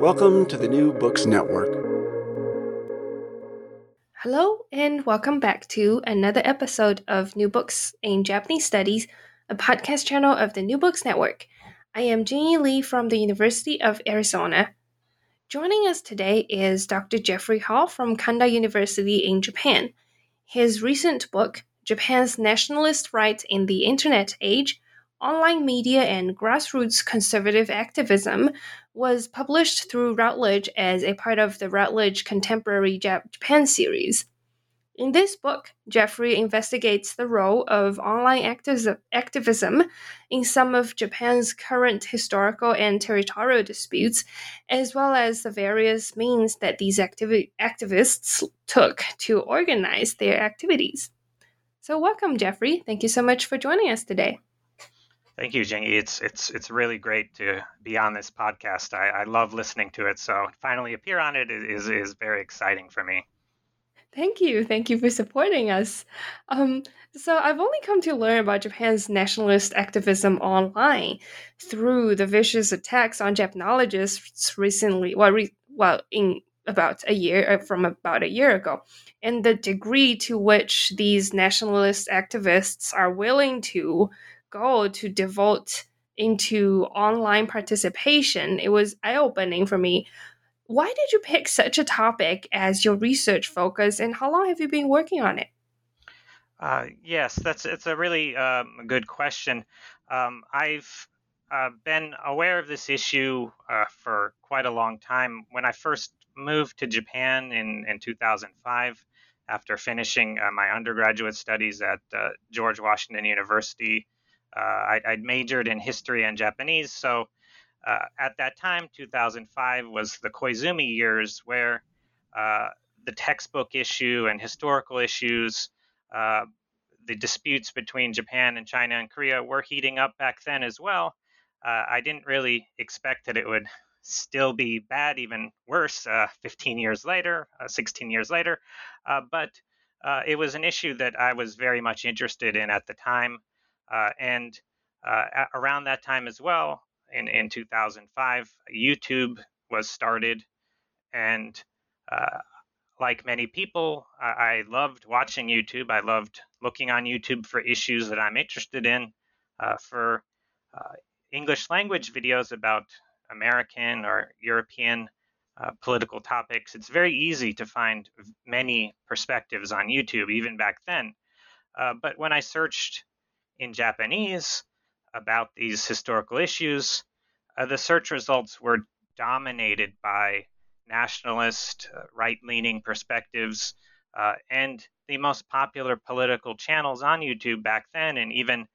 Welcome to the New Books Network. Hello, and welcome back to another episode of New Books in Japanese Studies, a podcast channel of the New Books Network. I am Jinyi Lee from the University of Arizona. Joining us today is Dr. Jeffrey Hall from Kanda University in Japan. His recent book, Japan's Nationalist Right in the Internet Age, Online Media and Grassroots Conservative Activism, was published through Routledge as a part of the Routledge Contemporary Japan series. In this book, Jeffrey investigates the role of online activism in some of Japan's current historical and territorial disputes, as well as the various means that these activi- activists took to organize their activities. So, welcome, Jeffrey. Thank you so much for joining us today. Thank you, Jinyi. It's it's it's really great to be on this podcast. I, I love listening to it. So finally appear on it is is very exciting for me. Thank you. Thank you for supporting us. Um, so, I've only come to learn about Japan's nationalist activism online through the vicious attacks on Japanologists recently. Well, re, well, in about a year uh, from about a year ago, and the degree to which these nationalist activists are willing to goal to devote into online participation, it was eye opening for me. Why did you pick such a topic as your research focus, and how long have you been working on it? Uh, yes, that's it's a really um, good question. Um, I've uh, been aware of this issue uh, for quite a long time. When I first moved to Japan in, in 2005, after finishing uh, my undergraduate studies at uh, George Washington University I, would majored in history and Japanese, so uh, at that time, 2005 was the Koizumi years, where uh, the textbook issue and historical issues, the disputes between Japan and China and Korea were heating up back then as well. Uh, I didn't really expect that it would still be bad, even worse, uh, 15 years later, uh, 16 years later. but it was an issue that I was very much interested in at the time. Uh, and uh, around that time as well, in, in 2005, YouTube was started. And uh, like many people, I, I, loved watching YouTube. I loved looking on YouTube for issues that I'm interested in, for English language videos about American or European uh, political topics. It's very easy to find many perspectives on YouTube, even back then. Uh, but when I searched in Japanese about these historical issues, uh, the search results were dominated by nationalist, uh, right leaning perspectives. Uh, and the most popular political channels on YouTube back then, and even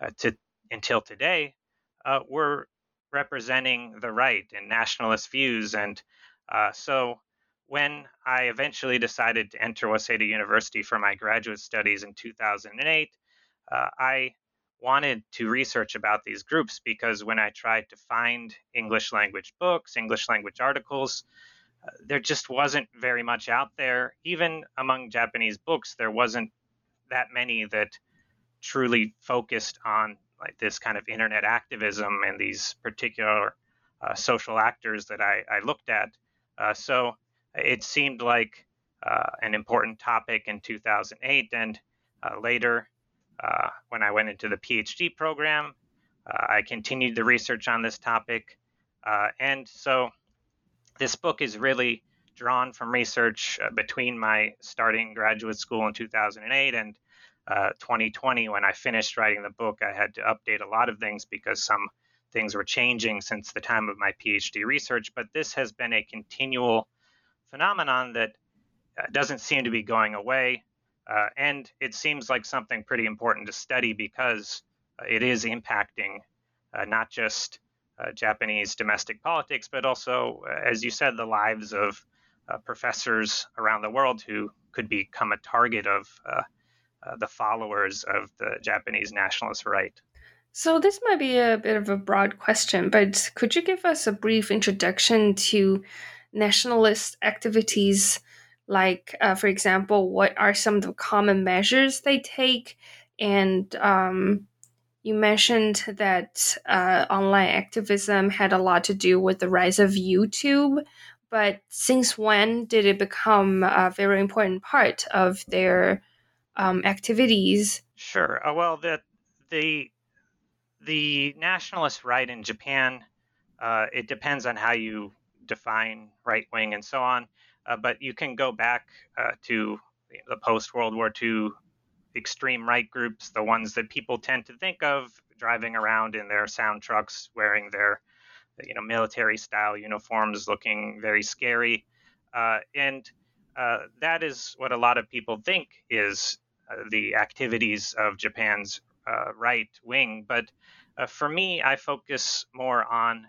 uh, to, until today, uh, were representing the right and nationalist views. And uh, so when I eventually decided to enter Waseda University for my graduate studies in 2008, uh, I wanted to research about these groups because when I tried to find English language books, English language articles, uh, there just wasn't very much out there. Even among Japanese books, there wasn't that many that truly focused on like this kind of internet activism and these particular uh, social actors that I, I looked at. Uh, so it seemed like uh, an important topic in 2008. And uh, later, uh, when I went into the PhD program, uh, I continued the research on this topic. and so this book is really drawn from research between my starting graduate school in 2008 and uh, 2020, when I finished writing the book, I had to update a lot of things because some things were changing since the time of my PhD research. But this has been a continual phenomenon that uh, doesn't seem to be going away. Uh, and it seems like something pretty important to study because uh, it is impacting uh, not just uh, Japanese domestic politics, but also, as you said, the lives of professors around the world who could become a target of the followers of the Japanese nationalist right. So, this might be a bit of a broad question, but could you give us a brief introduction to nationalist activities? Like, uh, for example, what are some of the common measures they take? And um, you mentioned that uh, online activism had a lot to do with the rise of YouTube, but since when did it become a very important part of their um, activities. Sure. Uh, well, the the the nationalist right in Japan, uh, it depends on how you define right wing and so on. Uh, but you can go back uh, to the post World War II extreme right groups, the ones that people tend to think of driving around in their sound trucks, wearing their you know military style uniforms, looking very scary, uh, and uh, that is what a lot of people think is uh, the activities of Japan's uh, right wing. But for me, I focus more on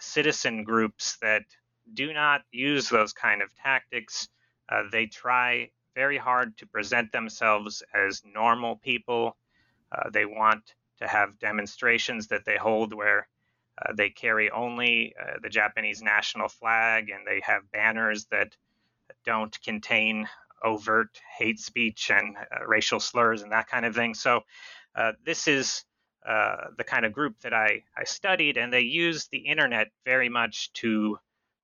citizen groups that do not use those kind of tactics. they try very hard to present themselves as normal people. they want to have demonstrations that they hold where uh, they carry only uh, the Japanese national flag and they have banners that don't contain overt hate speech and uh, racial slurs and that kind of thing. So uh, this is uh, the kind of group that I, I studied, and they use the internet very much to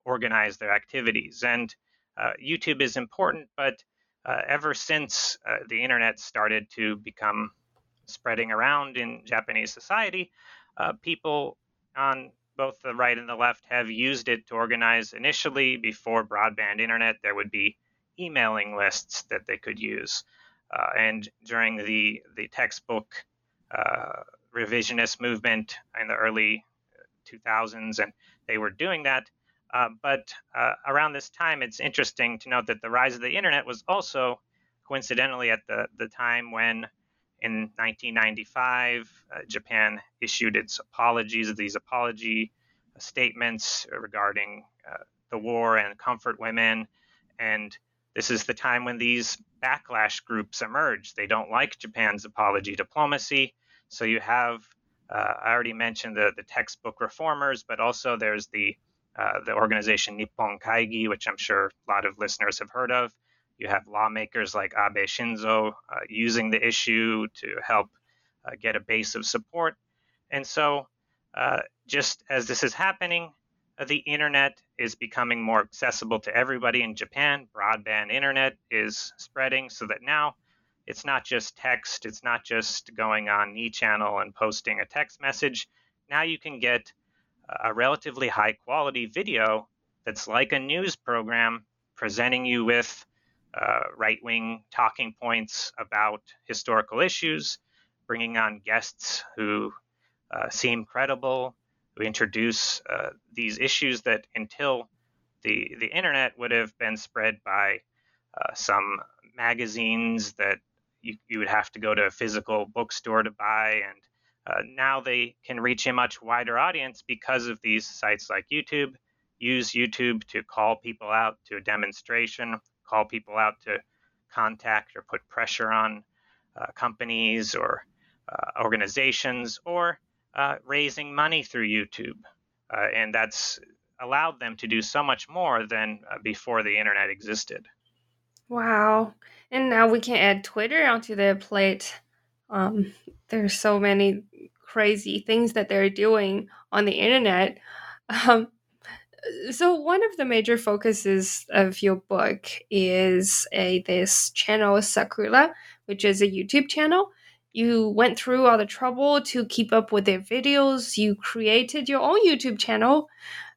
organize their activities. And uh, YouTube is important, but uh, ever since uh, the internet started to become spreading around in Japanese society, people on both the right and the left have used it to organize. Initially, before broadband internet, there would be emailing lists that they could use. Uh, and during the, the textbook uh, revisionist movement in the early 2000s, and they were doing that. Uh, but uh, around this time, it's interesting to note that the rise of the internet was also coincidentally at the, the time when in 1995, uh, Japan issued its apologies, these apology statements regarding uh, the war and comfort women. And this is the time when these backlash groups emerge. They don't like Japan's apology diplomacy. So you have, uh, I already mentioned the, the textbook reformers, but also there's the uh, the organization Nippon Kaigi, which I'm sure a lot of listeners have heard of. You have lawmakers like Abe Shinzo uh, using the issue to help uh, get a base of support. And so, uh, just as this is happening, the internet is becoming more accessible to everybody in Japan. Broadband internet is spreading so that now it's not just text, it's not just going on e channel and posting a text message. Now you can get a relatively high quality video that's like a news program presenting you with uh, right wing talking points about historical issues, bringing on guests who uh, seem credible, who introduce uh, these issues that until the the internet would have been spread by uh, some magazines that you, you would have to go to a physical bookstore to buy and uh, now they can reach a much wider audience because of these sites like YouTube. Use YouTube to call people out to a demonstration, call people out to contact or put pressure on uh, companies or uh, organizations, or uh, raising money through YouTube. Uh, and that's allowed them to do so much more than uh, before the internet existed. Wow. And now we can add Twitter onto the plate. Um, there's so many crazy things that they're doing on the internet. Um, so one of the major focuses of your book is a this channel Sakura, which is a YouTube channel. You went through all the trouble to keep up with their videos. You created your own YouTube channel.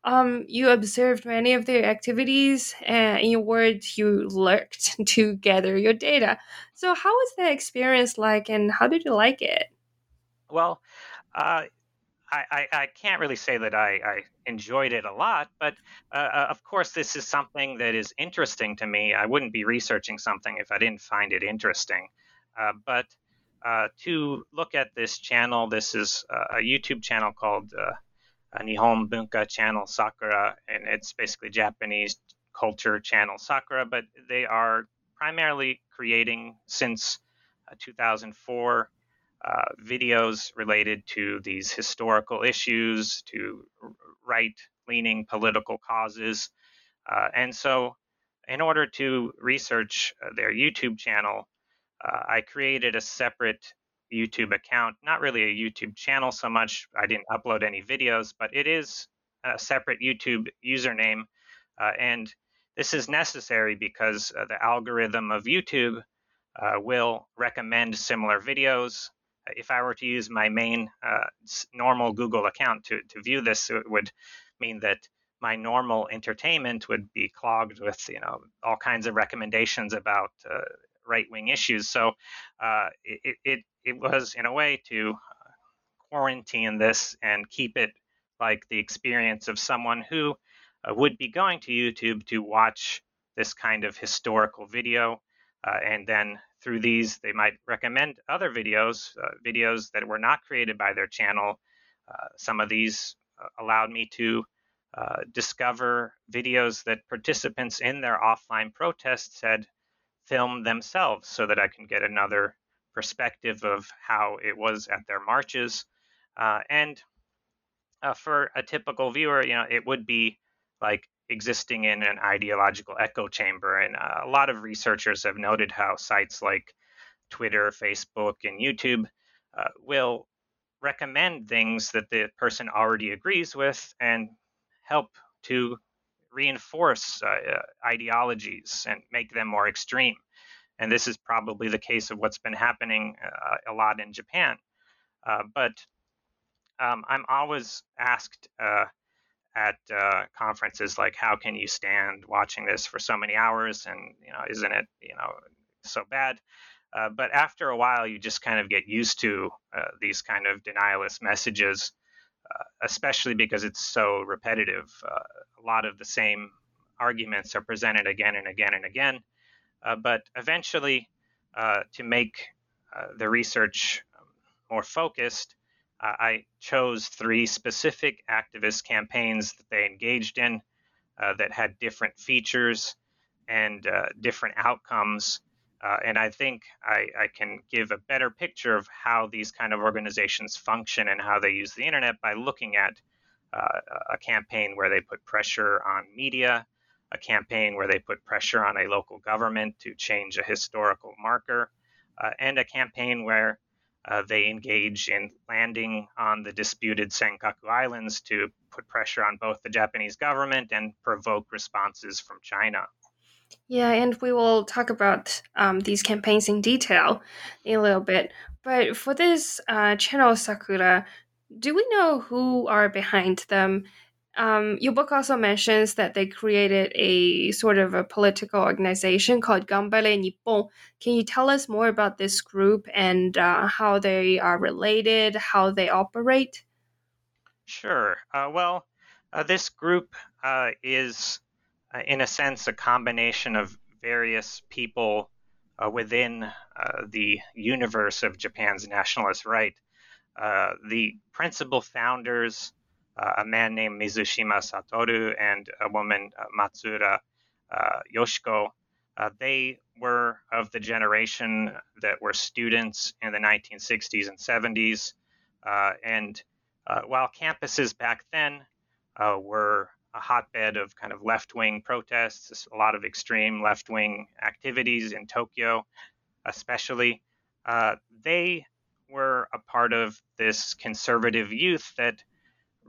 Um, you observed many of their activities, and in your words, you lurked to gather your data. So, how was that experience like, and how did you like it? Well, uh, I, I, I, can't really say that I, I enjoyed it a lot, but uh, uh, of course, this is something that is interesting to me. I wouldn't be researching something if I didn't find it interesting. Uh, but uh, to look at this channel, this is a YouTube channel called uh, Nihon Bunka Channel Sakura, and it's basically Japanese culture channel Sakura, but they are primarily creating since uh, 2004 uh, videos related to these historical issues, to right leaning political causes. Uh, and so, in order to research uh, their YouTube channel, uh, I created a separate YouTube account, not really a YouTube channel so much. I didn't upload any videos, but it is a separate YouTube username. Uh, and this is necessary because uh, the algorithm of YouTube will recommend similar videos. If I were to use my main uh, normal Google account to, to view this, it would mean that my normal entertainment would be clogged with you know all kinds of recommendations about uh, right wing issues. So uh, it, it, it was, in a way, to quarantine this and keep it like the experience of someone who uh, would be going to YouTube to watch this kind of historical video. Uh, and then through these, they might recommend other videos, uh, videos that were not created by their channel. Uh, some of these uh, allowed me to uh, discover videos that participants in their offline protests had film themselves so that I can get another perspective of how it was at their marches. Uh, and for a typical viewer, you know, it would be like existing in an ideological echo chamber. And uh, a lot of researchers have noted how sites like Twitter, Facebook, and YouTube uh, will recommend things that the person already agrees with and help to reinforce uh, uh, ideologies and make them more extreme. And this is probably the case of what's been happening uh, a lot in Japan. Uh, but um, I'm always asked at uh, conferences like, "How can you stand watching this for so many hours?" And you know, isn't it you know so bad? but after a while, you just kind of get used to these kind of denialist messages. Uh, especially because it's so repetitive. Uh, a lot of the same arguments are presented again and again and again. Uh, but eventually, to make the research um, more focused, I chose three specific activist campaigns that they engaged in that had different features and different outcomes. Uh, and I think I, I, can give a better picture of how these kind of organizations function and how they use the internet by looking at uh, a campaign where they put pressure on media, a campaign where they put pressure on a local government to change a historical marker, uh, and a campaign where uh, they engage in landing on the disputed Senkaku Islands to put pressure on both the Japanese government and provoke responses from China. Yeah, and we will talk about um, these campaigns in detail in a little bit. But for this uh, channel Sakura, do we know who are behind them? Um, your book also mentions that they created a sort of a political organization called Ganbare Nippon. Can you tell us more about this group and uh, how they are related, how they operate? Sure. Uh, well, uh, this group uh, is uh, in a sense, a combination of various people uh, within the universe of Japan's nationalist right. The principal founders, a man named Mizushima Satoru and a woman, uh, Matsuura uh, Yoshiko, uh, they were of the generation that were students in the 1960s and 70s. Uh, and while campuses back then were a hotbed of kind of left wing protests, a lot of extreme left wing activities in Tokyo, especially. Uh, they were a part of this conservative youth that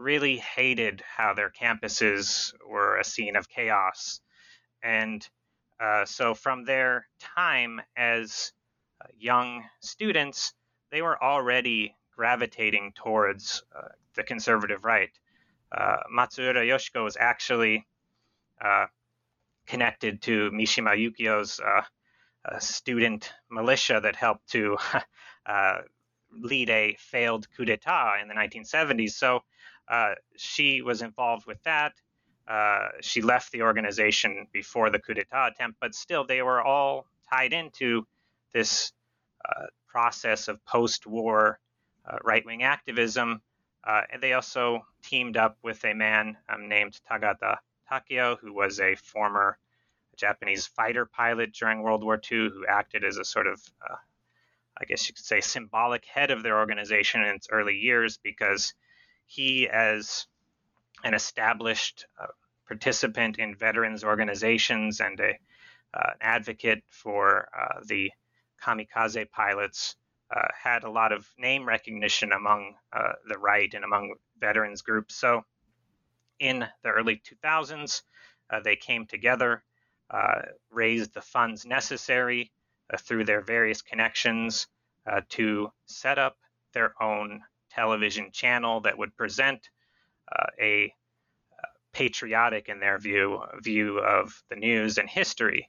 really hated how their campuses were a scene of chaos. And uh, so, from their time as uh, young students, they were already gravitating towards uh, the conservative right. Uh, Matsuura Yoshiko was actually uh, connected to Mishima Yukio's uh, student militia that helped to lead a failed coup d'etat in the 1970s. So uh, she was involved with that. Uh, she left the organization before the coup d'etat attempt, but still, they were all tied into this uh, process of post war uh, right wing activism. Uh, and they also teamed up with a man um, named Tagata Takeo, who was a former Japanese fighter pilot during World War II, who acted as a sort of I guess you could say, symbolic head of their organization in its early years because he, as an established uh, participant in veterans organizations and a, uh, advocate for uh, the kamikaze pilots, uh, had a lot of name recognition among uh, the right and among veterans groups. So in the early 2000s, uh, they came together, raised the funds necessary through their various connections to set up their own television channel that would present uh, a patriotic, in their view, view of the news and history.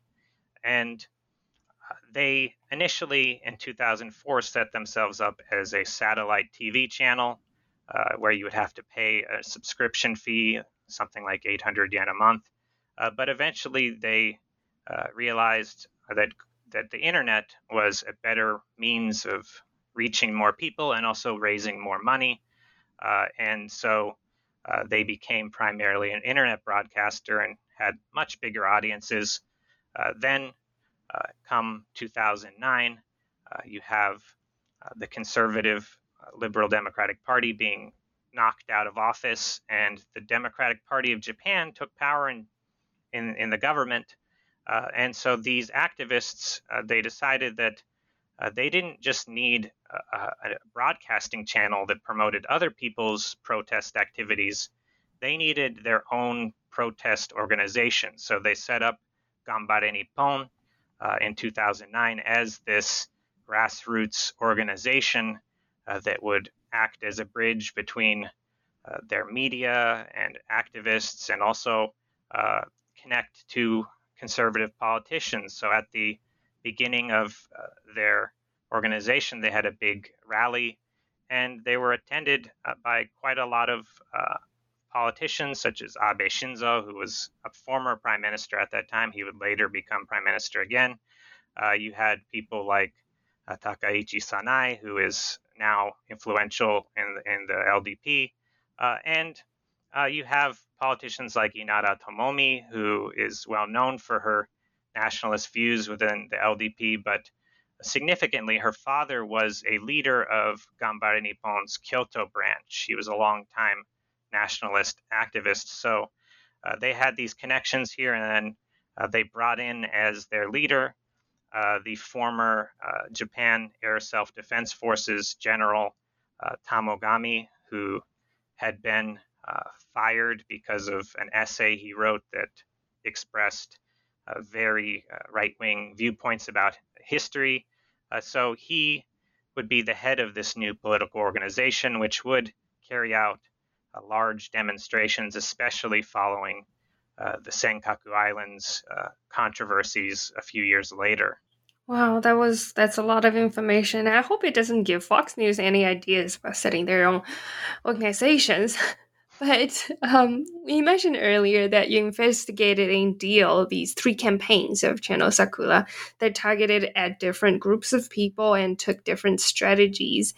And they initially in 2004 set themselves up as a satellite TV channel uh, where you would have to pay a subscription fee, something like 800 yen a month. Uh, but eventually they uh, realized that that the internet was a better means of reaching more people and also raising more money. Uh, and so uh, they became primarily an internet broadcaster and had much bigger audiences. Uh, then, uh, come 2009, uh, you have the conservative Liberal Democratic Party being knocked out of office, and the Democratic Party of Japan took power in, in, in the government uh, and so these activists, uh, they decided that uh, they didn't just need a, a, broadcasting channel that promoted other people's protest activities. They needed their own protest organization. So they set up Ganbare Nippon uh, in 2009 as this grassroots organization uh, that would act as a bridge between uh, their media and activists and also connect to conservative politicians. So at the beginning of uh, their organization, they had a big rally, and they were attended uh, by quite a lot of uh, politicians, such as Abe Shinzo, who was a former prime minister at that time. He would later become prime minister again. Uh, you had people like uh, Takaichi Sanae, who is now influential in the, in the LDP, uh, and you have politicians like Inada Tomomi, who is well known for her nationalist views within the LDP, but significantly, her father was a leader of Ganbare Nippon's Kyoto branch. He was a long-time nationalist activist. So uh, they had these connections here, and then uh, they brought in as their leader uh, the former uh, Japan Air Self Defense Forces General uh, Tamogami, who had been uh, fired because of an essay he wrote that expressed very uh, right wing viewpoints about history. Uh, so he would be the head of this new political organization, which would carry out uh, large demonstrations, especially following the Senkaku Islands controversies a few years later. Wow, that was that's a lot of information. I hope it doesn't give Fox News any ideas about setting their own organizations. But um, you mentioned earlier that you investigated in deal these three campaigns of Channel Sakura that targeted at different groups of people and took different strategies.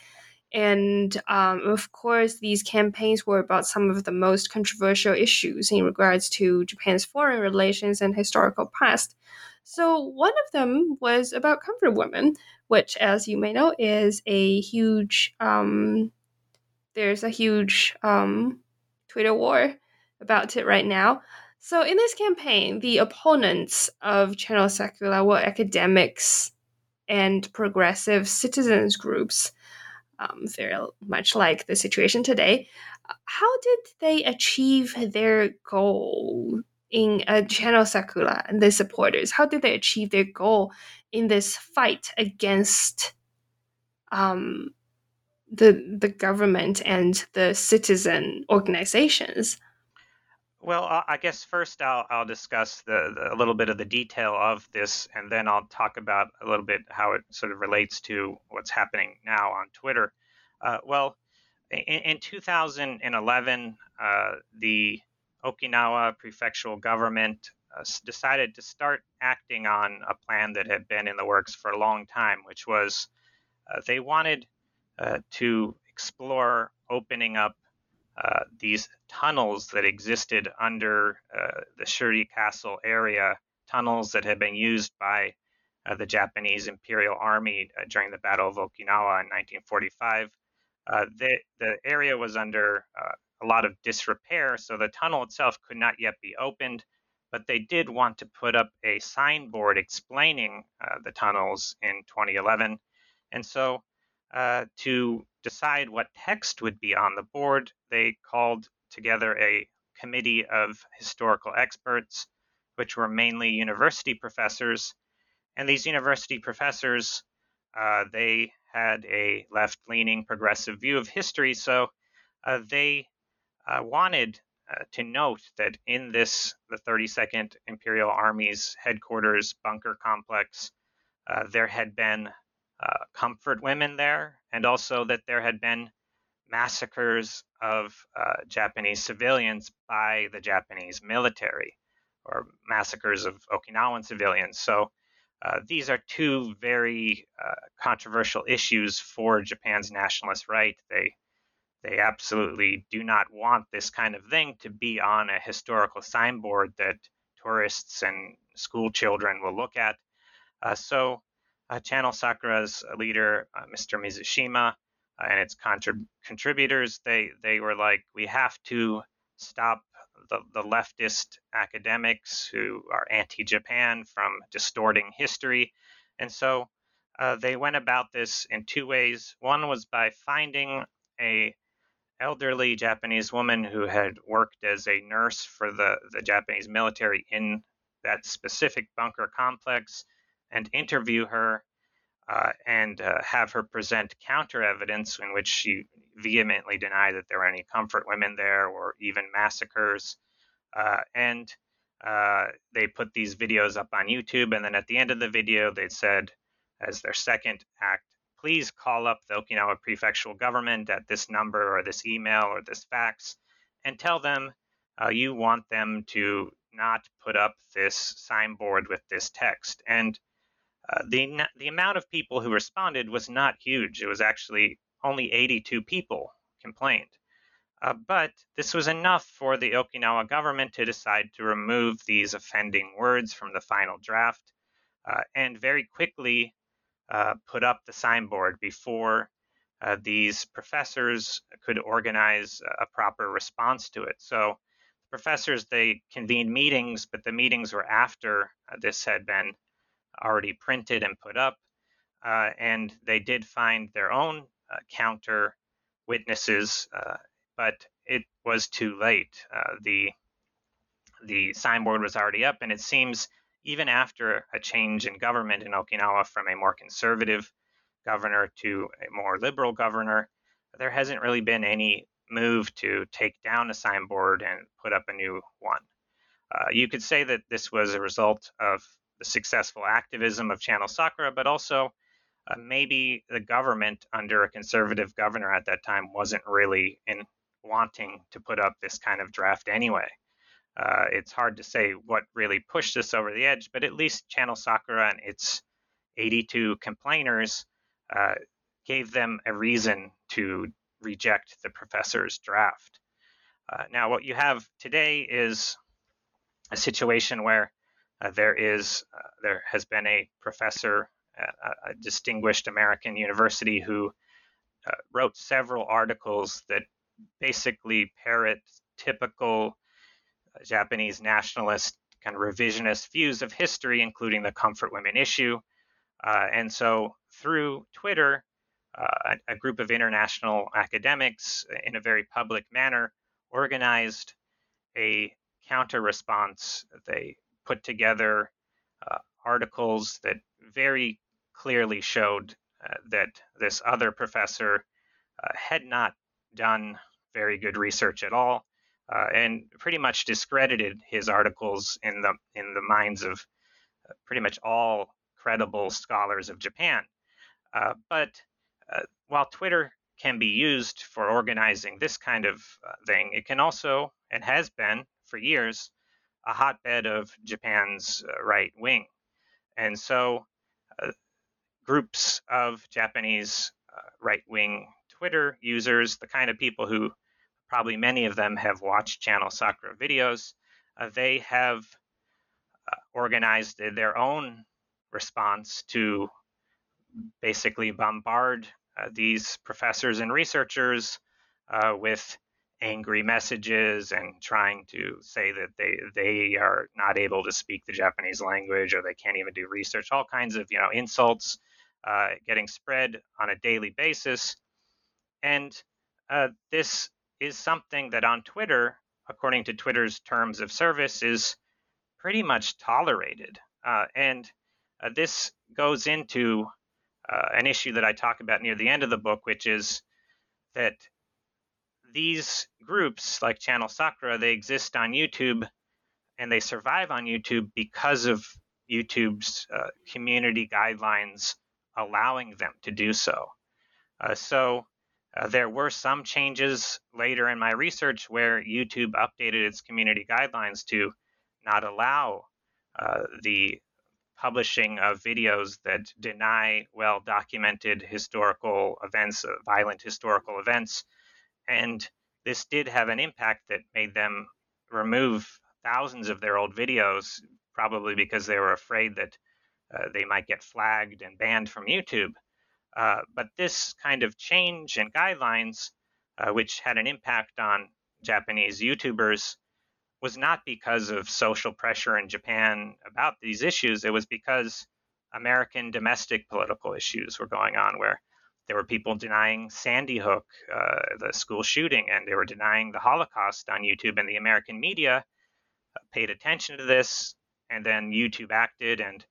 And um, of course, these campaigns were about some of the most controversial issues in regards to Japan's foreign relations and historical past. So, one of them was about comfort women, which, as you may know, is a huge, um, there's a huge um, Twitter war about it right now. So, in this campaign, the opponents of Channel Sakura were academics and progressive citizens groups, um, very much like the situation today. How did they achieve their goal in uh, Channel Sakura and the supporters? How did they achieve their goal in this fight against um, the the government and the citizen organizations? Well, I guess first I'll, I'll discuss the, the, a little bit of the detail of this, and then I'll talk about a little bit how it sort of relates to what's happening now on Twitter. Uh, well, in, in 2011, uh, the Okinawa prefectural government uh, decided to start acting on a plan that had been in the works for a long time, which was uh, they wanted uh, to explore opening up uh, these tunnels that existed under uh, the Shuri Castle area, tunnels that had been used by uh, the Japanese Imperial Army uh, during the Battle of Okinawa in 1945. Uh, the, the area was under a lot of disrepair, so the tunnel itself could not yet be opened, but they did want to put up a signboard explaining the tunnels in 2011. And so to decide what text would be on the board, they called together a committee of historical experts, which were mainly university professors. And these university professors, uh, they had a left-leaning progressive view of history, so uh, they uh, wanted uh, to note that in this, the 32nd Imperial Army's headquarters bunker complex, uh, there had been uh, comfort women there, and also that there had been massacres of uh, Japanese civilians by the Japanese military, or massacres of Okinawan civilians. So uh, these are two very uh, controversial issues for Japan's nationalist right. They they absolutely do not want this kind of thing to be on a historical signboard that tourists and school children will look at. Uh, so Channel Sakura's leader, uh, Mr. Mizushima, uh, and its contrib- contributors, they they were like, we have to stop the, the leftist academics who are anti-Japan from distorting history, and so uh, they went about this in two ways. One was by finding a elderly Japanese woman who had worked as a nurse for the, the Japanese military in that specific bunker complex and interview her uh, and uh, have her present counter evidence in which she vehemently denied that there were any comfort women there or even massacres. Uh, and uh, they put these videos up on YouTube. And then at the end of the video, they said, as their second act, please call up the Okinawa prefectural government at this number or this email or this fax and tell them uh, you want them to not put up this signboard with this text. And uh, the the amount of people who responded was not huge. It was actually only 82 people complained. Uh, but this was enough for the Okinawa government to decide to remove these offending words from the final draft uh, and very quickly uh, put up the signboard before uh, these professors could organize a proper response to it. So professors they convened meetings, but the meetings were after this had been already printed and put up. Uh, and they did find their own uh, counter witnesses, uh, but it was too late. Uh, the the signboard was already up, and it seems even after a change in government in Okinawa from a more conservative governor to a more liberal governor, there hasn't really been any move to take down a signboard and put up a new one. Uh, you could say that this was a result of the successful activism of Channel Sakura, but also uh, maybe the government under a conservative governor at that time wasn't really in wanting to put up this kind of draft anyway. Uh, it's hard to say what really pushed this over the edge, but at least Channel Sakura and its 82 complainers uh, gave them a reason to reject the professor's draft. Uh, now, what you have today is a situation where uh, there is uh, there has been a professor at a distinguished American university who uh, wrote several articles that basically parrot typical Japanese nationalist kind of revisionist views of history, including the comfort women issue. Uh, and so through Twitter, uh, a, a, group of international academics, in a very public manner, organized a counter response. They put together uh, articles that very clearly showed uh, that this other professor uh, had not done very good research at all, uh, and pretty much discredited his articles in the in the minds of uh, pretty much all credible scholars of Japan. But while Twitter can be used for organizing this kind of thing, it can also and has been for years a hotbed of Japan's right wing, and so groups of Japanese right wing Twitter users, the kind of people who probably many of them have watched Channel Sakura videos. Uh, they have uh, organized their own response to basically bombard uh, these professors and researchers uh, with angry messages and trying to say that they they are not able to speak the Japanese language or they can't even do research. All kinds of you know insults uh, getting spread on a daily basis, and uh, this is something that on Twitter, according to Twitter's terms of service, is pretty much tolerated. Uh, and uh, this goes into uh, an issue that I talk about near the end of the book, which is that these groups, like Channel Sakura, they exist on YouTube and they survive on YouTube because of YouTube's uh, community guidelines allowing them to do so. Uh, so uh, there were some changes later in my research where YouTube updated its community guidelines to not allow uh, the publishing of videos that deny well documented historical events, uh, violent historical events. And this did have an impact that made them remove thousands of their old videos, probably because they were afraid that uh, they might get flagged and banned from YouTube. Uh, but this kind of change in guidelines, uh, which had an impact on Japanese YouTubers, was not because of social pressure in Japan about these issues. It was because American domestic political issues were going on, where there were people denying Sandy Hook, uh, the school shooting, and they were denying the Holocaust on YouTube. And the American media uh, paid attention to this, and then YouTube acted and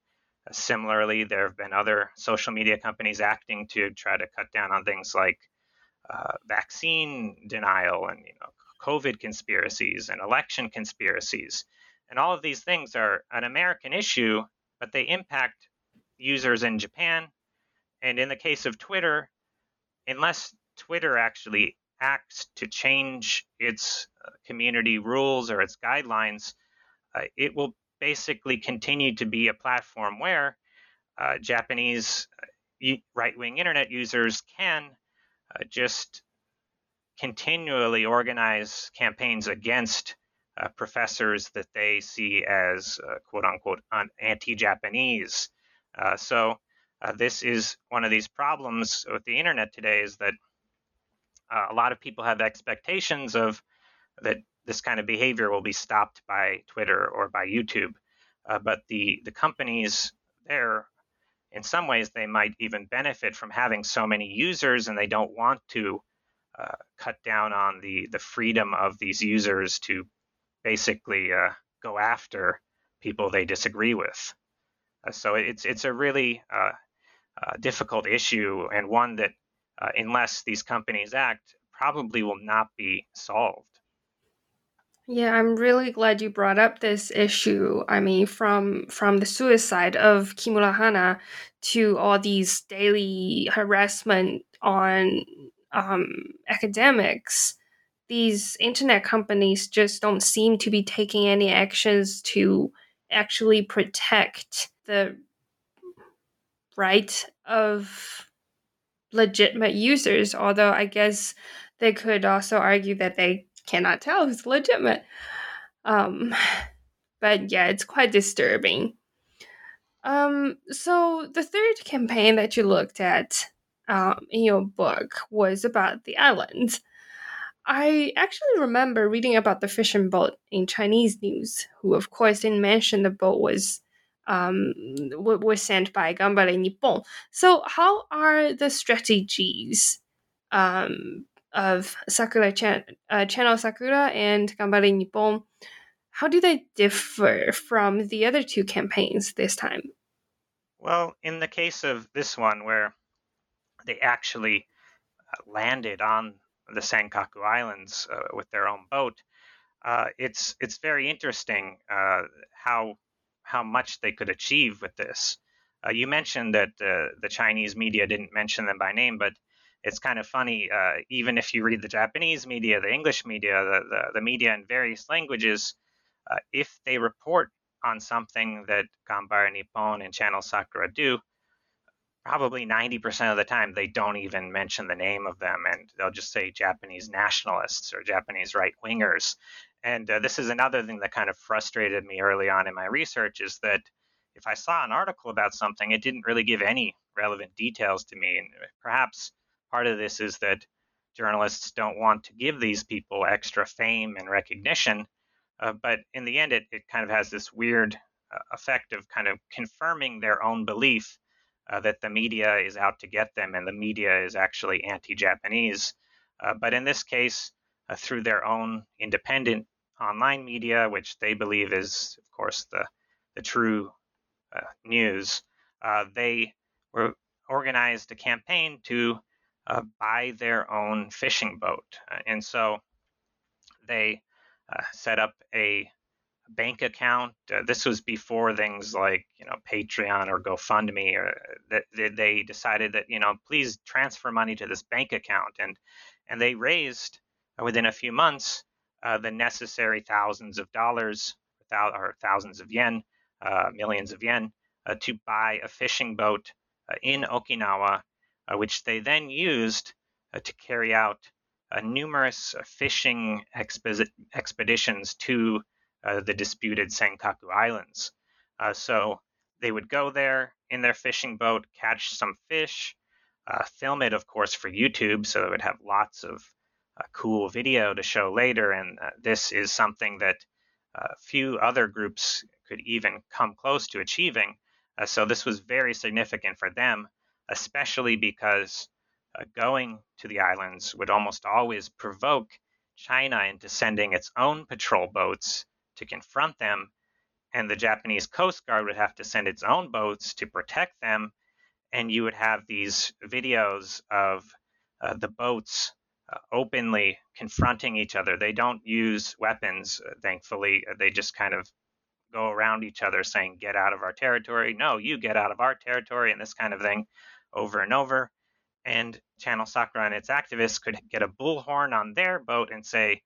Similarly, there have been other social media companies acting to try to cut down on things like uh, vaccine denial and you know, COVID conspiracies and election conspiracies. And all of these things are an American issue, but they impact users in Japan. And in the case of Twitter, unless Twitter actually acts to change its uh, community rules or its guidelines, uh, it will basically continue to be a platform where uh, Japanese uh, right wing internet users can uh, just continually organize campaigns against uh, professors that they see as quote unquote anti Japanese. Uh, this is one of these problems with the internet today is that a lot of people have expectations of that this kind of behavior will be stopped by Twitter or by YouTube. Uh, but the the companies there, in some ways, they might even benefit from having so many users, and they don't want to uh, cut down on the the freedom of these users to basically uh, go after people they disagree with. Uh, so it's it's a really uh, difficult issue and one that, unless these companies act, probably will not be solved. Yeah, I'm really glad you brought up this issue. I mean, from from the suicide of Kimura Hana to all these daily harassment on um, academics, these internet companies just don't seem to be taking any actions to actually protect the right of legitimate users. Although I guess they could also argue that they cannot tell who's legitimate. Um, but yeah, it's quite disturbing. Um, so the third campaign that you looked at um, in your book was about the islands. I actually remember reading about the fishing boat in Chinese news, who of course didn't mention the boat was um, was sent by Ganbare Nippon. So, how are the strategies um, of Sakura Chan- uh, Channel Sakura and Ganbare Nippon? How do they differ from the other two campaigns this time? Well, in the case of this one, where they actually uh, landed on the Senkaku Islands uh, with their own boat, uh, it's it's very interesting uh, how how much they could achieve with this. Uh, you mentioned that uh, the Chinese media didn't mention them by name, but it's kind of funny. even if you read the Japanese media, the English media, the, the, the media in various languages, if they report on something that Ganbare Nippon and Channel Sakura do, probably 90% of the time they don't even mention the name of them and they'll just say Japanese nationalists or Japanese right wingers. And uh, this is another thing that kind of frustrated me early on in my research is that if I saw an article about something, it didn't really give any relevant details to me. And perhaps part of this is that journalists don't want to give these people extra fame and recognition. Uh, but in the end, it, it kind of has this weird uh, effect of kind of confirming their own belief uh, that the media is out to get them and the media is actually anti Japanese. Uh, but in this case, uh, through their own independent online media, which they believe is, of course, the, the true uh, news, uh, they were organized a campaign to uh, buy their own fishing boat. and so they set up a bank account. Uh, this was before things like you know Patreon or GoFundMe, or that they decided that you know please transfer money to this bank account, and and they raised uh, within a few months uh, the necessary thousands of dollars or thousands of yen, uh, millions of yen, uh, to buy a fishing boat uh, in Okinawa, which they then used to carry out numerous fishing expi- expeditions to uh, the disputed Senkaku Islands. Uh, so they would go there in their fishing boat, catch some fish, uh, film it, of course, for YouTube, so they would have lots of uh, cool video to show later. And uh, this is something that few other groups could even come close to achieving. so this was very significant for them, especially because going to the islands would almost always provoke China into sending its own patrol boats to confront them, and the Japanese Coast Guard would have to send its own boats to protect them, and you would have these videos of uh, the boats uh, openly confronting each other. They don't use weapons, uh, thankfully. They just kind of go around each other saying, Get out of our territory. No, you get out of our territory, and this kind of thing over and over. And Channel Sakura and its activists could get a bullhorn on their boat and say,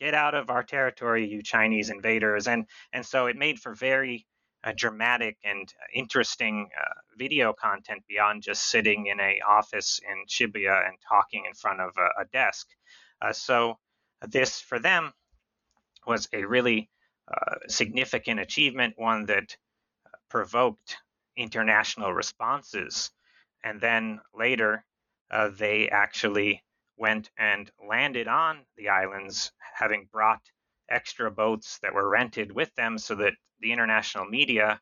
get out of our territory, you Chinese invaders. And, and so it made for very uh, dramatic and interesting uh, video content beyond just sitting in a office in Shibuya and talking in front of a, a desk. Uh, so this for them was a really uh, significant achievement, one that uh, provoked international responses. And then later, uh, they actually went and landed on the islands, having brought extra boats that were rented with them so that the international media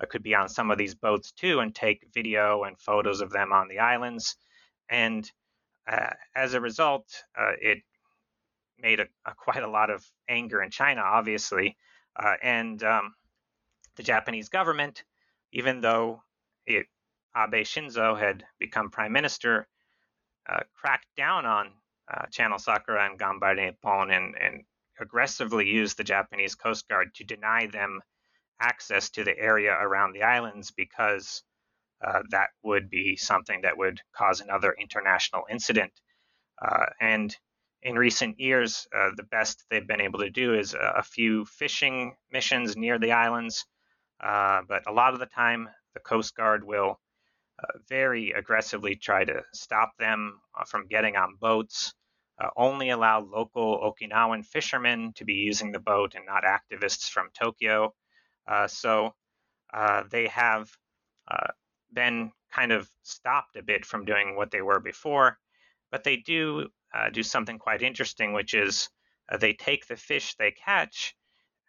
uh, could be on some of these boats too and take video and photos of them on the islands. And uh, as a result, uh, it made a, a, quite a lot of anger in China, obviously. Uh, and um, the Japanese government, even though it, Abe Shinzo had become prime minister, uh, cracked down on uh, Channel Sakura and Ganbare Nippon and, and aggressively used the Japanese Coast Guard to deny them access to the area around the islands because uh, that would be something that would cause another international incident. Uh, and in recent years, uh, the best they've been able to do is a, few fishing missions near the islands. Uh, but a lot of the time, the Coast Guard will uh, very aggressively try to stop them uh, from getting on boats, uh, only allow local Okinawan fishermen to be using the boat and not activists from Tokyo. so they have been kind of stopped a bit from doing what they were before, but they do uh, do something quite interesting, which is uh, they take the fish they catch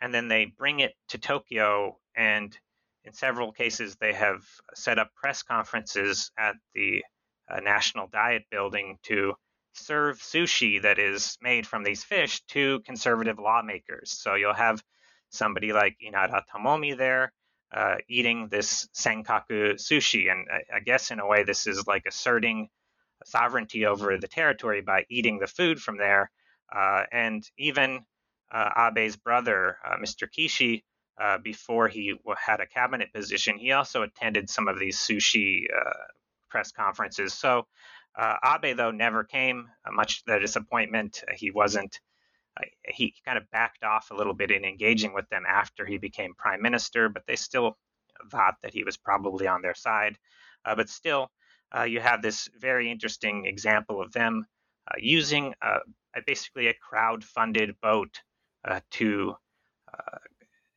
and then they bring it to Tokyo. And in several cases, they have set up press conferences at the uh, National Diet Building to serve sushi that is made from these fish to conservative lawmakers. So you'll have somebody like Inada Tomomi there uh, eating this senkaku sushi. And I, I, guess in a way, this is like asserting sovereignty over the territory by eating the food from there. Uh, and even uh, Abe's brother, uh, Mr. Kishi, uh, before he had a cabinet position, he also attended some of these sushi uh, press conferences. So Abe, though, never came, much to their disappointment. He wasn't he kind of backed off a little bit in engaging with them after he became prime minister, but they still thought that he was probably on their side. Uh, but still, uh, you have this very interesting example of them uh, using uh, basically a crowd-funded boat uh, to uh,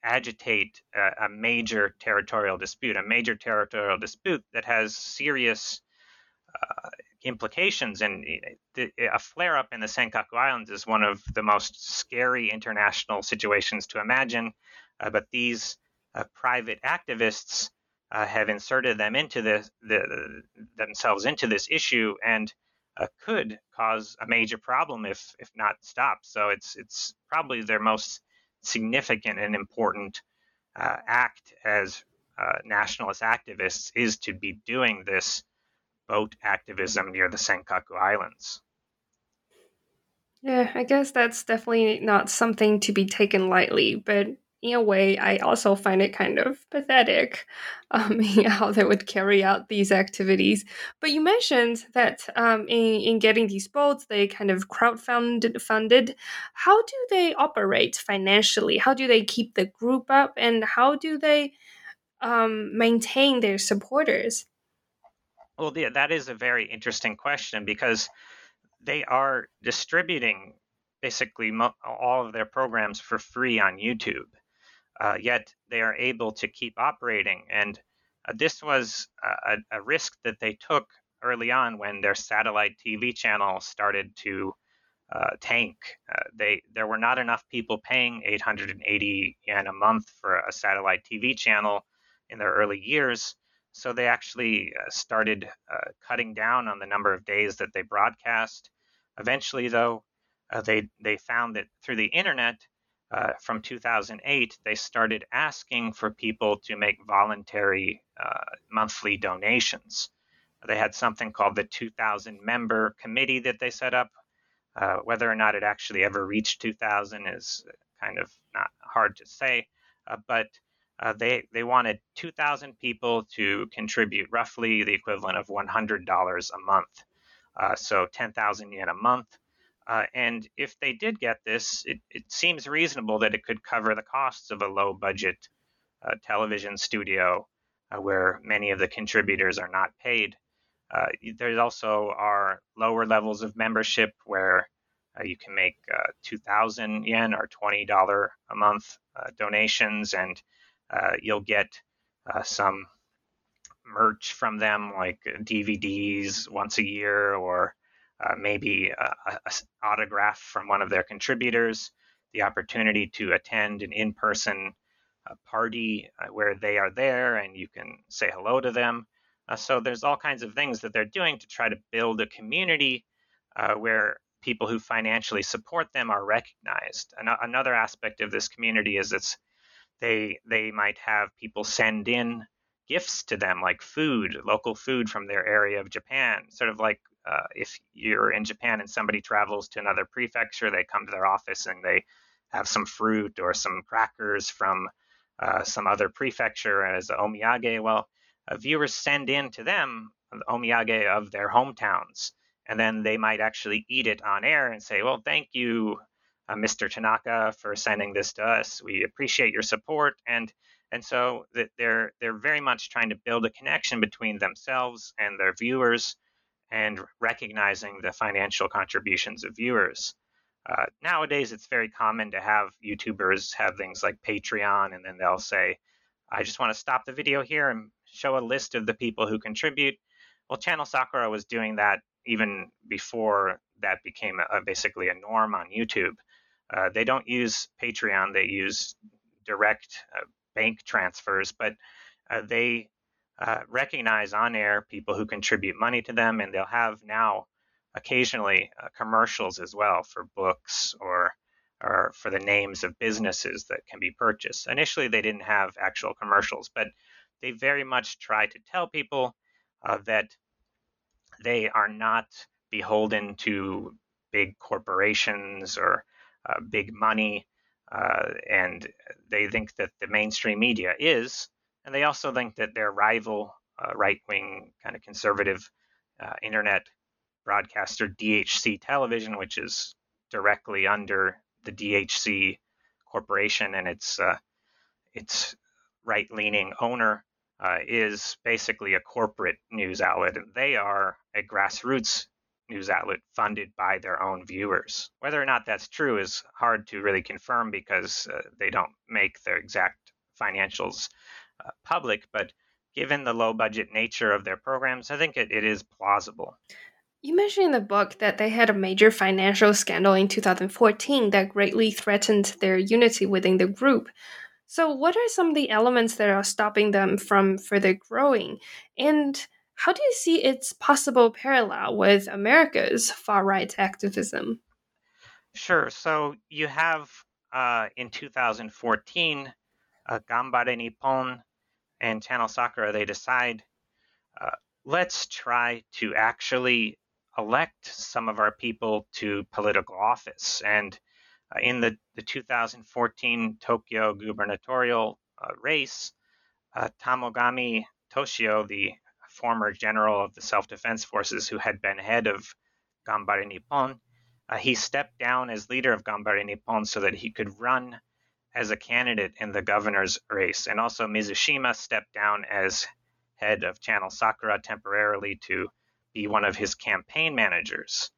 agitate a, a, major territorial dispute, a major territorial dispute that has serious implications. And a flare up in the Senkaku Islands is one of the most scary international situations to imagine. Uh, but these uh, private activists uh, have inserted them into this, the, themselves into this issue and uh, could cause a major problem if if not stopped. So it's it's probably their most significant and important uh, act as uh, nationalist activists is to be doing this boat activism near the Senkaku Islands. Yeah, I guess that's definitely not something to be taken lightly, but in a way, I also find it kind of pathetic um, how they would carry out these activities. But you mentioned that um, in, in getting these boats, they kind of crowdfunded. Funded. How do they operate financially? How do they keep the group up? And how do they um, maintain their supporters? Well, yeah, that is a very interesting question because they are distributing basically mo- all of their programs for free on YouTube. Uh, yet they are able to keep operating. And uh, this was a, a, risk that they took early on when their satellite TV channel started to uh, tank. Uh, they there were not enough people paying 880 yen a month for a satellite TV channel in their early years, so they actually uh, started uh, cutting down on the number of days that they broadcast. Eventually, though, uh, they they found that through the internet, uh, from 2008, they started asking for people to make voluntary uh, monthly donations. They had something called the 2,000 member committee that they set up. Uh, whether or not it actually ever reached 2,000 is kind of not hard to say, but uh, they they wanted 2,000 people to contribute roughly the equivalent of $100 a month, uh, so 10,000 yen a month. Uh, and if they did get this, it, it, seems reasonable that it could cover the costs of a low budget uh, television studio uh, where many of the contributors are not paid. Uh, there also are lower levels of membership where you can make 2,000 yen or $20 a month donations and uh, you'll get uh, some merch from them, like DVDs once a year, or uh, maybe a, a, autograph from one of their contributors. The opportunity to attend an in-person uh, party uh, where they are there and you can say hello to them. Uh, so there's all kinds of things that they're doing to try to build a community where people who financially support them are recognized. An- another aspect of this community is it's they they might have people send in gifts to them like food local food from their area of japan sort of like uh, if you're in japan and somebody travels to another prefecture they come to their office and they have some fruit or some crackers from uh, some other prefecture as omiyage. Well uh, viewers send in to them the omiyage of their hometowns and then they might actually eat it on air and say well thank you uh, Mr. Tanaka for sending this to us. We appreciate your support, and and so that they're they're very much trying to build a connection between themselves and their viewers, and recognizing the financial contributions of viewers. Uh, nowadays, it's very common to have YouTubers have things like Patreon, and then they'll say, "I just want to stop the video here and show a list of the people who contribute." Well, Channel Sakura was doing that even before that became a, basically a norm on YouTube. Uh, they don't use Patreon; they use direct uh, bank transfers, but uh, they uh, recognize on air people who contribute money to them, and they'll have now occasionally uh, commercials as well for books or or for the names of businesses that can be purchased. Initially, they didn't have actual commercials, but they very much try to tell people that they are not beholden to big corporations or big money, uh, and they think that the mainstream media is, and they also think that their rival uh, right-wing kind of conservative uh, internet broadcaster DHC Television, which is directly under the DHC corporation and its uh, its right-leaning owner, uh, is basically a corporate news outlet, and they are a grassroots news outlet funded by their own viewers. Whether or not that's true is hard to really confirm because uh, they don't make their exact financials uh, public, but given the low budget nature of their programs, I think it, it is plausible. You mentioned in the book that they had a major financial scandal in 2014 that greatly threatened their unity within the group. So, what are some of the elements that are stopping them from further growing? And how do you see its possible parallel with America's far right activism? Sure. So, you have uh, in 2014, uh, Ganbare Nippon and Channel Sakura, they decide uh, let's try to actually elect some of our people to political office. And uh, in the, the 2014 Tokyo gubernatorial uh, race, uh, Tamogami Toshio, the former general of the self defense forces who had been head of Ganbare Nippon, uh, he stepped down as leader of Ganbare Nippon so that he could run as a candidate in the governor's race. And also, Mizushima stepped down as head of Channel Sakura temporarily to be one of his campaign managers.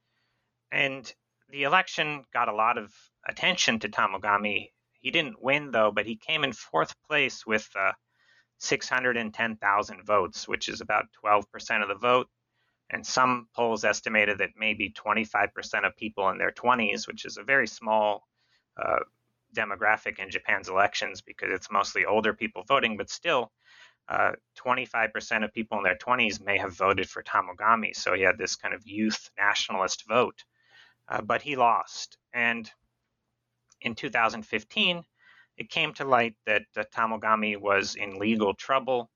And the election got a lot of attention to Tamogami. He didn't win, though, but he came in fourth place with uh, 610,000 votes, which is about 12% of the vote. And some polls estimated that maybe 25% of people in their 20s, which is a very small uh, demographic in Japan's elections because it's mostly older people voting, but still, uh, 25% of people in their 20s may have voted for Tamogami. So he had this kind of youth nationalist vote. Uh, but he lost. And in 2015, it came to light that uh, Tamogami was in legal trouble.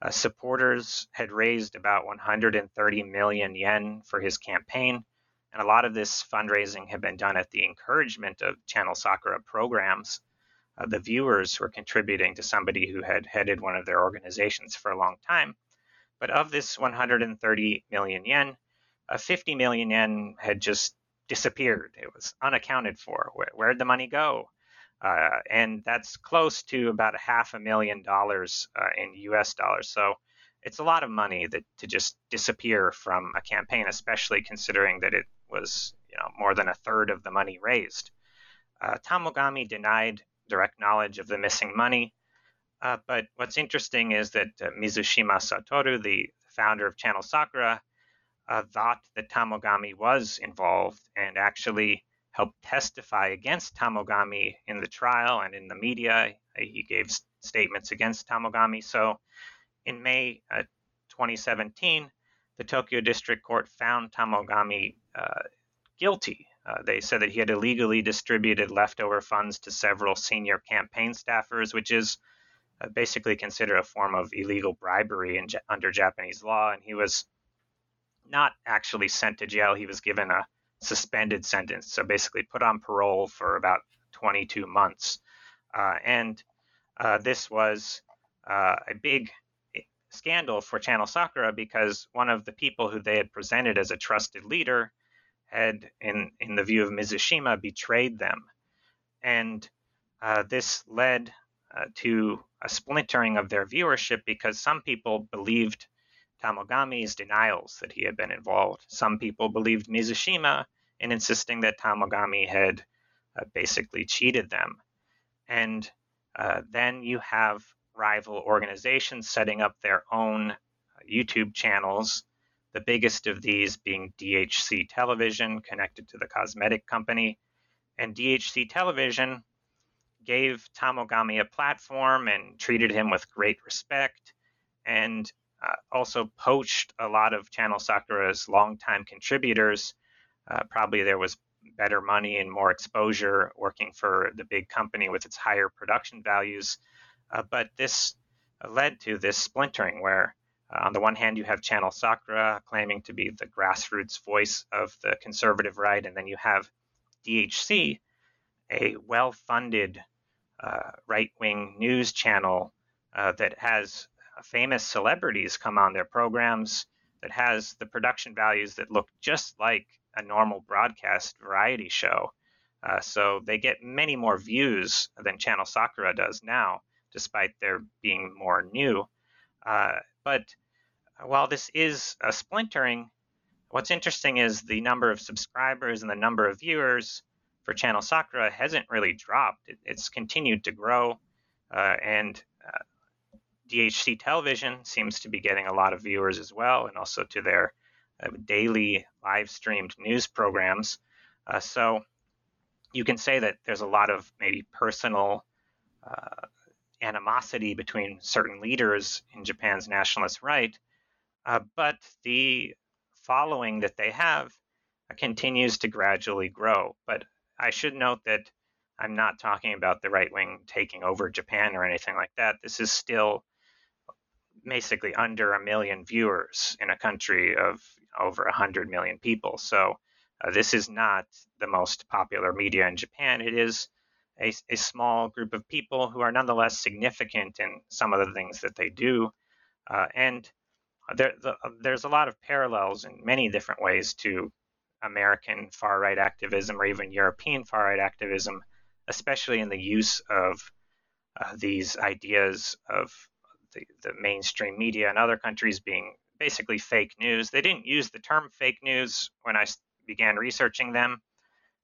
Uh, supporters had raised about 130 million yen for his campaign. And a lot of this fundraising had been done at the encouragement of Channel Sakura programs uh, the viewers were contributing to somebody who had headed one of their organizations for a long time. But of this 130 million yen, uh, 50 million yen had just disappeared. It was unaccounted for. Where, where'd the money go? Uh, and that's close to about a half a million dollars uh, in US dollars. So it's a lot of money that to just disappear from a campaign, especially considering that it was you know more than a third of the money raised. Uh, Tamogami denied direct knowledge of the missing money. Uh, but what's interesting is that uh, Mizushima Satoru, the founder of Channel Sakura, uh, thought that Tamogami was involved and actually helped testify against Tamogami in the trial and in the media. He gave statements against Tamogami. So in May uh, 2017, the Tokyo District Court found Tamogami uh, guilty uh, they said that he had illegally distributed leftover funds to several senior campaign staffers, which is uh, basically considered a form of illegal bribery in, under Japanese law. And he was not actually sent to jail. He was given a suspended sentence, so basically put on parole for about 22 months. Uh, and uh, this was uh, a big scandal for Channel Sakura because one of the people who they had presented as a trusted leader had, in, in the view of Mizushima, betrayed them. And uh, this led uh, to a splintering of their viewership because some people believed Tamogami's denials that he had been involved. Some people believed Mizushima in insisting that Tamogami had uh, basically cheated them. And uh, then you have rival organizations setting up their own uh, YouTube channels the biggest of these being DHC Television, connected to the cosmetic company. And DHC Television gave Tamogami a platform and treated him with great respect, and uh, also poached a lot of Channel Sakura's longtime contributors. Uh, probably there was better money and more exposure working for the big company with its higher production values. Uh, but this led to this splintering where uh, on the one hand, you have Channel Sakura claiming to be the grassroots voice of the conservative right, and then you have DHC, a well funded uh, right wing news channel uh, that has famous celebrities come on their programs, that has the production values that look just like a normal broadcast variety show. Uh, so they get many more views than Channel Sakura does now, despite their being more new. Uh, but while this is a splintering, what's interesting is the number of subscribers and the number of viewers for Channel Sakura hasn't really dropped. It, it's continued to grow, uh, and DHC Television seems to be getting a lot of viewers as well, and also to their uh, daily live streamed news programs. Uh, so you can say that there's a lot of maybe personal uh, animosity between certain leaders in Japan's nationalist right, uh, but the following that they have continues to gradually grow. But I should note that I'm not talking about the right wing taking over Japan or anything like that. This is still basically under a million viewers in a country of over 100 million people. So uh, this is not the most popular media in Japan. It is a, a, small group of people who are nonetheless significant in some of the things that they do. Uh, and there, the, there's a lot of parallels in many different ways to American far right activism or even European far right activism, especially in the use of uh, these ideas of the, the, mainstream media in other countries being basically fake news. They didn't use the term fake news when I began researching them.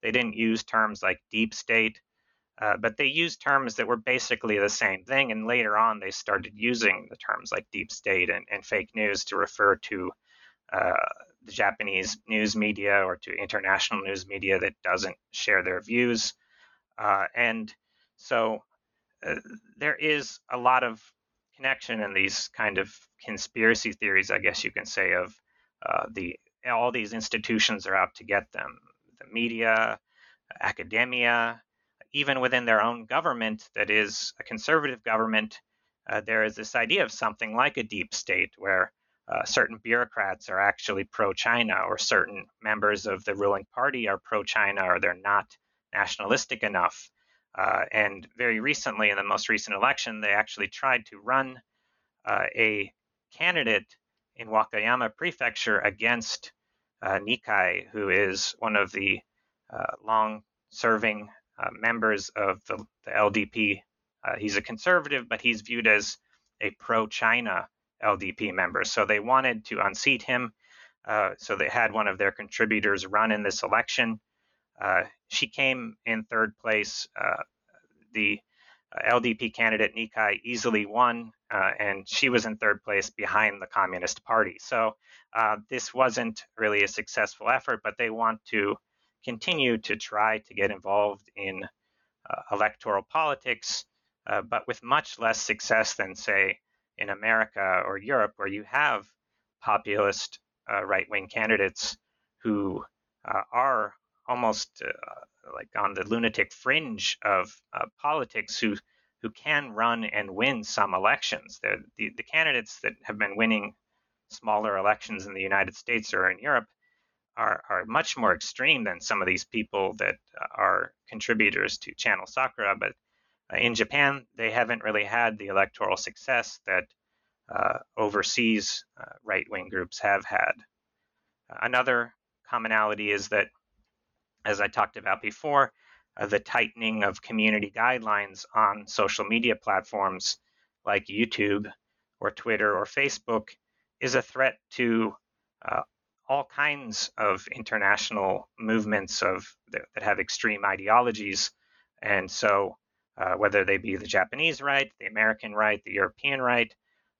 They didn't use terms like deep state uh, but they used terms that were basically the same thing. And later on, they started using the terms like deep state and, and fake news to refer to uh, the Japanese news media or to international news media that doesn't share their views. Uh, and so uh, there is a lot of connection and these kind of conspiracy theories, I guess you can say, of uh, the all these institutions are out to get them the media, academia, even within their own government, that is a conservative government, uh, there is this idea of something like a deep state where uh, certain bureaucrats are actually pro China, or certain members of the ruling party are pro China, or they're not nationalistic enough. Uh, and very recently, in the most recent election, they actually tried to run uh, a candidate in Wakayama Prefecture against uh, Nikai, who is one of the uh, long serving uh, members of the, the LDP. Uh, he's a conservative, but he's viewed as a pro China LDP member. So they wanted to unseat him. So they had one of their contributors run in this election. Uh, she came in third place. Uh, the LDP candidate Nikai easily won, and she was in third place behind the Communist Party. So this wasn't really a successful effort, but they want to continue to try to get involved in uh, electoral politics, uh, but with much less success than, say, in America or Europe, where you have populist uh, right wing candidates who uh, are almost uh, like on the lunatic fringe of uh, politics who who can run and win some elections. The, the, the candidates that have been winning smaller elections in the United States or in Europe are, are much more extreme than some of these people that uh, are contributors to Channel Sakura. But in Japan, they haven't really had the electoral success that uh, overseas uh, right wing groups have had. Another commonality is that, as I talked about before, uh, the tightening of community guidelines on social media platforms like YouTube or Twitter or Facebook is a threat to uh, all kinds of international movements of that, that have extreme ideologies, and so uh, whether they be the Japanese right, the American right, the European right,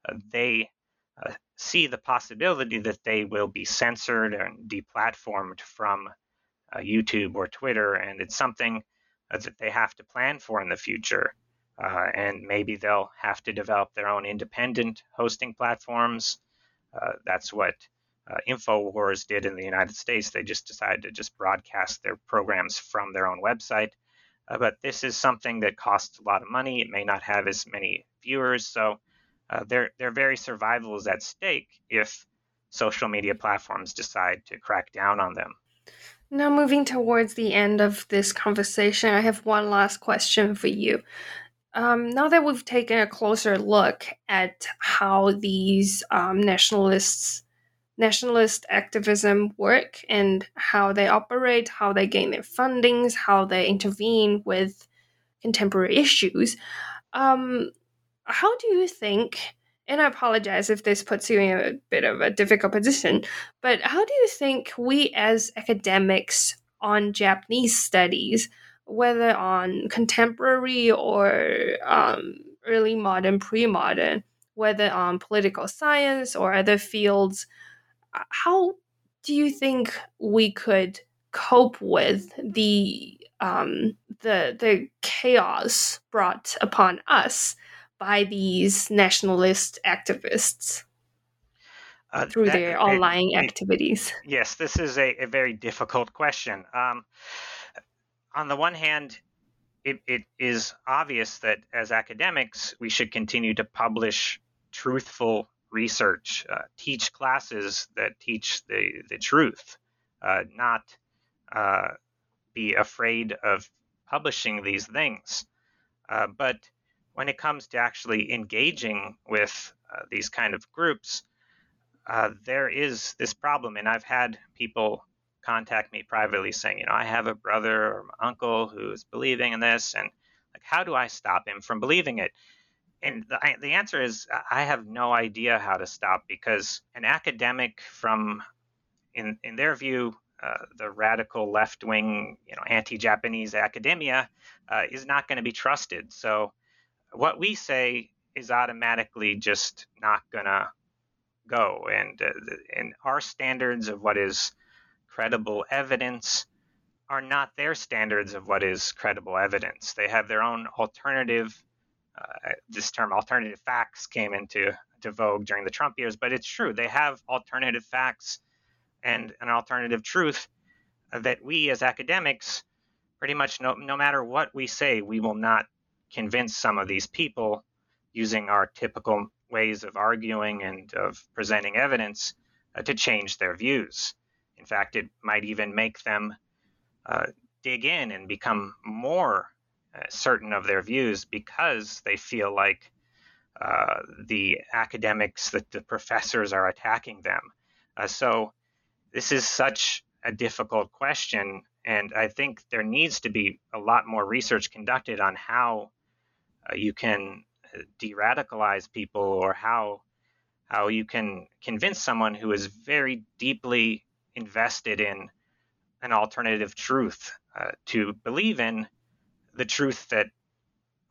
uh, they uh, see the possibility that they will be censored and deplatformed from uh, YouTube or Twitter, and it's something uh, that they have to plan for in the future. Uh, and maybe they'll have to develop their own independent hosting platforms. Uh, that's what uh, InfoWars did in the United States. They just decided to just broadcast their programs from their own website. Uh, but this is something that costs a lot of money. It may not have as many viewers, so their their very survival is at stake if social media platforms decide to crack down on them. Now, moving towards the end of this conversation, I have one last question for you. Um, now that we've taken a closer look at how these um, nationalists nationalist activism work and how they operate, how they gain their fundings, how they intervene with contemporary issues. Um, how do you think? And I apologize if this puts you in a bit of a difficult position, but how do you think we as academics on Japanese studies, whether on contemporary or um, early modern, pre modern, whether on political science or other fields, how do you think we could cope with the um, the the chaos brought upon us by these nationalist activists uh, through that, their online it, activities? Yes, this is a, a very difficult question. Um, on the one hand, it, it is obvious that as academics, we should continue to publish truthful research, uh, teach classes that teach the, the truth, uh, not uh, be afraid of publishing these things. Uh, but when it comes to actually engaging with uh, these kind of groups, uh, there is this problem. And I've had people contact me privately saying, you know, I have a brother or uncle who is believing in this, and like, how do I stop him from believing it? and the, the answer is I have no idea how to stop because an academic from in in their view uh, the radical left wing you know anti-Japanese academia uh, is not going to be trusted. So what we say is automatically just not to go, and uh, and our standards of what is credible evidence are not their standards of what is credible evidence. They have their own alternative uh, this term alternative facts came into to vogue during the Trump years, but it's true. They have alternative facts and an alternative truth that we as academics pretty much no, no matter what we say, we will not convince some of these people using our typical ways of arguing and of presenting evidence uh, to change their views. In fact, it might even make them uh, dig in and become more uh, certain of their views because they feel like uh, the academics, that the professors are attacking them. Uh, so this is such a difficult question, and I think there needs to be a lot more research conducted on how uh, you can uh, de-radicalize people or how how you can convince someone who is very deeply invested in an alternative truth uh, to believe in the truth that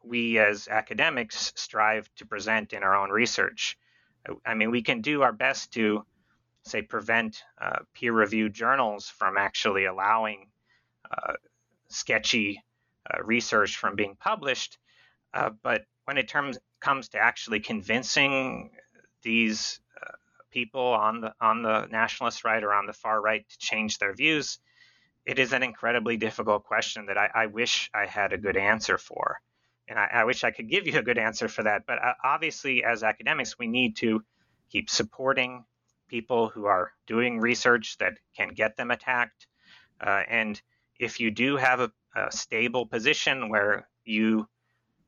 we as academics strive to present in our own research. I mean, we can do our best to, say, prevent uh, peer reviewed journals from actually allowing uh, sketchy uh, research from being published. Uh, but when it terms, comes to actually convincing these uh, people on the on the nationalist right or on the far right to change their views, it is an incredibly difficult question that I, I wish I had a good answer for. And I, I, wish I could give you a good answer for that. But uh, obviously, as academics, we need to keep supporting people who are doing research that can get them attacked. Uh, and if you do have a, a stable position where you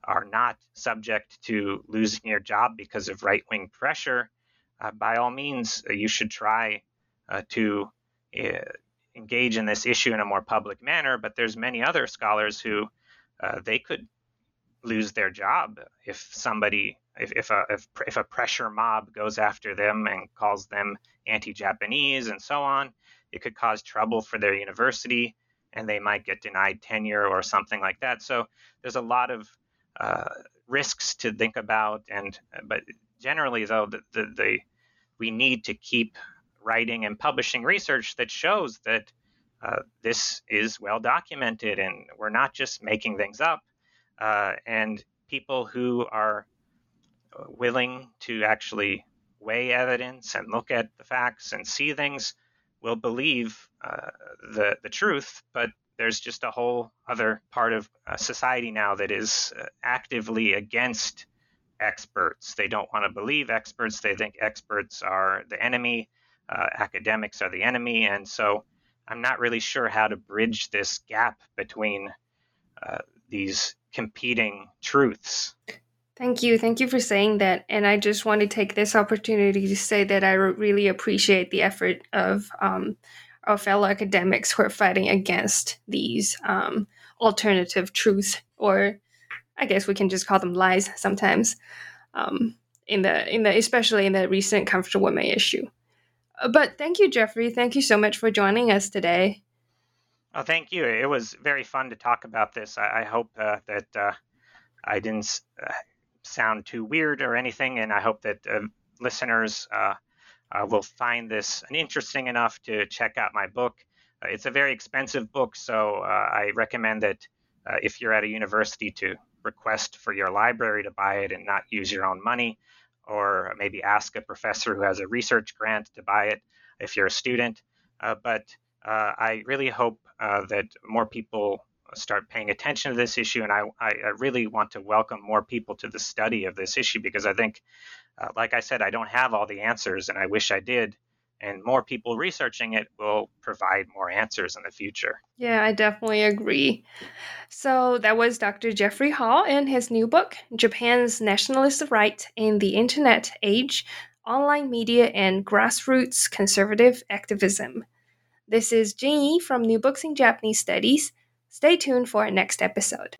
are not subject to losing your job because of right wing pressure, uh, by all means, uh, you should try uh, to uh, engage in this issue in a more public manner. But there's many other scholars who uh, they could lose their job if somebody if, if a if, if a pressure mob goes after them and calls them anti-Japanese and so on. It could cause trouble for their university, and they might get denied tenure or something like that. So there's a lot of uh, risks to think about, and but generally though the, the, the we need to keep writing and publishing research that shows that uh, this is well documented and we're not just making things up. Uh, and people who are uh, willing to actually weigh evidence and look at the facts and see things will believe uh, the the truth. But there's just a whole other part of uh, society now that is uh, actively against experts. They don't want to believe experts. They think experts are the enemy. Uh, academics are the enemy, and so I'm not really sure how to bridge this gap between uh, these competing truths. Thank you. Thank you for saying that. And I just want to take this opportunity to say that I really appreciate the effort of um, our fellow academics who are fighting against these um, alternative truths, or I guess we can just call them lies sometimes. Um, in the in the especially in the recent comfortable women issue. Uh, but thank you, Jeffrey. Thank you so much for joining us today. Oh, thank you. It was very fun to talk about this. I, I hope uh, that uh, I didn't uh, sound too weird or anything, and I hope that uh, listeners uh, will find this interesting enough to check out my book. it's a very expensive book, so I recommend that if you're at a university to request for your library to buy it and not use your own money or maybe ask a professor who has a research grant to buy it if you're a student. Uh, but uh, I really hope uh, that more people start paying attention to this issue, and I, I, really want to welcome more people to the study of this issue because I think, uh, like I said, I don't have all the answers, and I wish I did and more people researching it will provide more answers in the future. Yeah, I definitely agree. So that was Dr. Jeffrey Hall and his new book, Japan's Nationalist Right in the Internet Age Online Media and Grassroots Conservative Activism. This is Jinyi from New Books in Japanese Studies. Stay tuned for our next episode.